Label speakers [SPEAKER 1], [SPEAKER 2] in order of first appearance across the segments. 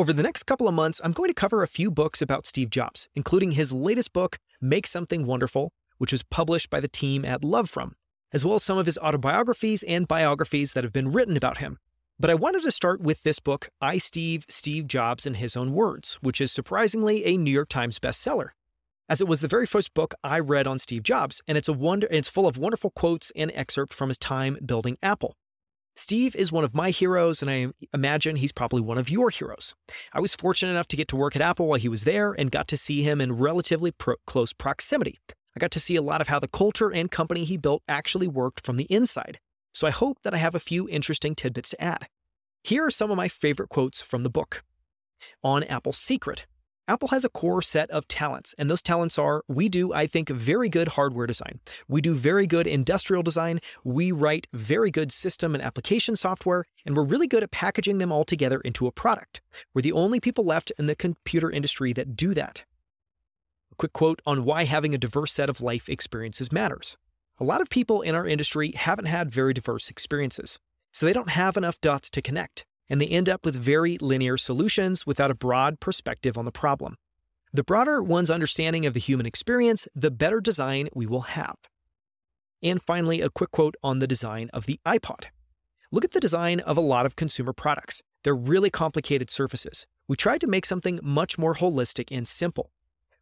[SPEAKER 1] Over the next couple of months, I'm going to cover a few books about Steve Jobs, including his latest book, Make Something Wonderful, which was published by the team at LoveFrom, as well as some of his autobiographies and biographies that have been written about him. But I wanted to start with this book, I, Steve, Steve Jobs in His Own Words, which is surprisingly a New York Times bestseller. As it was the very first book I read on Steve Jobs, and it's a wonder it's full of wonderful quotes and excerpt from his time building Apple. Steve is one of my heroes, and I imagine he's probably one of your heroes. I was fortunate enough to get to work at Apple while he was there and got to see him in relatively pro- close proximity. I got to see a lot of how the culture and company he built actually worked from the inside. So I hope that I have a few interesting tidbits to add. Here are some of my favorite quotes from the book. On Apple's secret, Apple has a core set of talents, and those talents are we do, I think, very good hardware design. We do very good industrial design. We write very good system and application software, and we're really good at packaging them all together into a product. We're the only people left in the computer industry that do that. A quick quote on why having a diverse set of life experiences matters. A lot of people in our industry haven't had very diverse experiences, so they don't have enough dots to connect and they end up with very linear solutions without a broad perspective on the problem. The broader one's understanding of the human experience, the better design we will have. And finally, a quick quote on the design of the iPod. Look at the design of a lot of consumer products. They're really complicated surfaces. We tried to make something much more holistic and simple.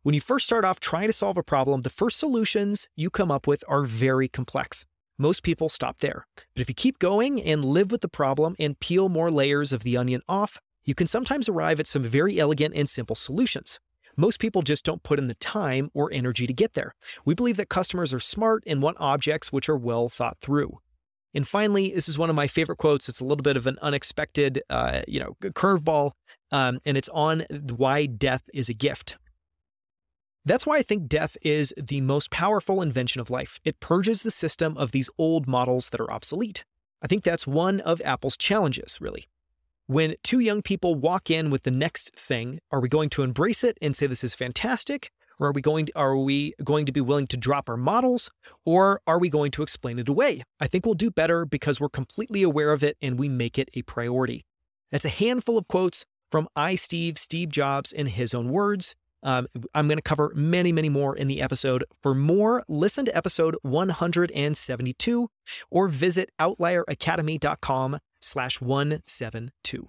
[SPEAKER 1] When you first start off trying to solve a problem, the first solutions you come up with are very complex. Most people stop there. But if you keep going and live with the problem and peel more layers of the onion off, you can sometimes arrive at some very elegant and simple solutions. Most people just don't put in the time or energy to get there. We believe that customers are smart and want objects which are well thought through. And finally, this is one of my favorite quotes. It's a little bit of an unexpected, uh, you know, curveball, um, and it's on why death is a gift. That's why I think death is the most powerful invention of life. It purges the system of these old models that are obsolete. I think that's one of Apple's challenges, really. When two young people walk in with the next thing, are we going to embrace it and say this is fantastic? Or are we going to, are we going to be willing to drop our models? Or are we going to explain it away? I think we'll do better because we're completely aware of it and we make it a priority. That's a handful of quotes from I, Steve, Steve Jobs in his own words. Um, I'm going to cover many, many more in the episode. For more, listen to episode 172 or visit outlieracademy.com slash 172.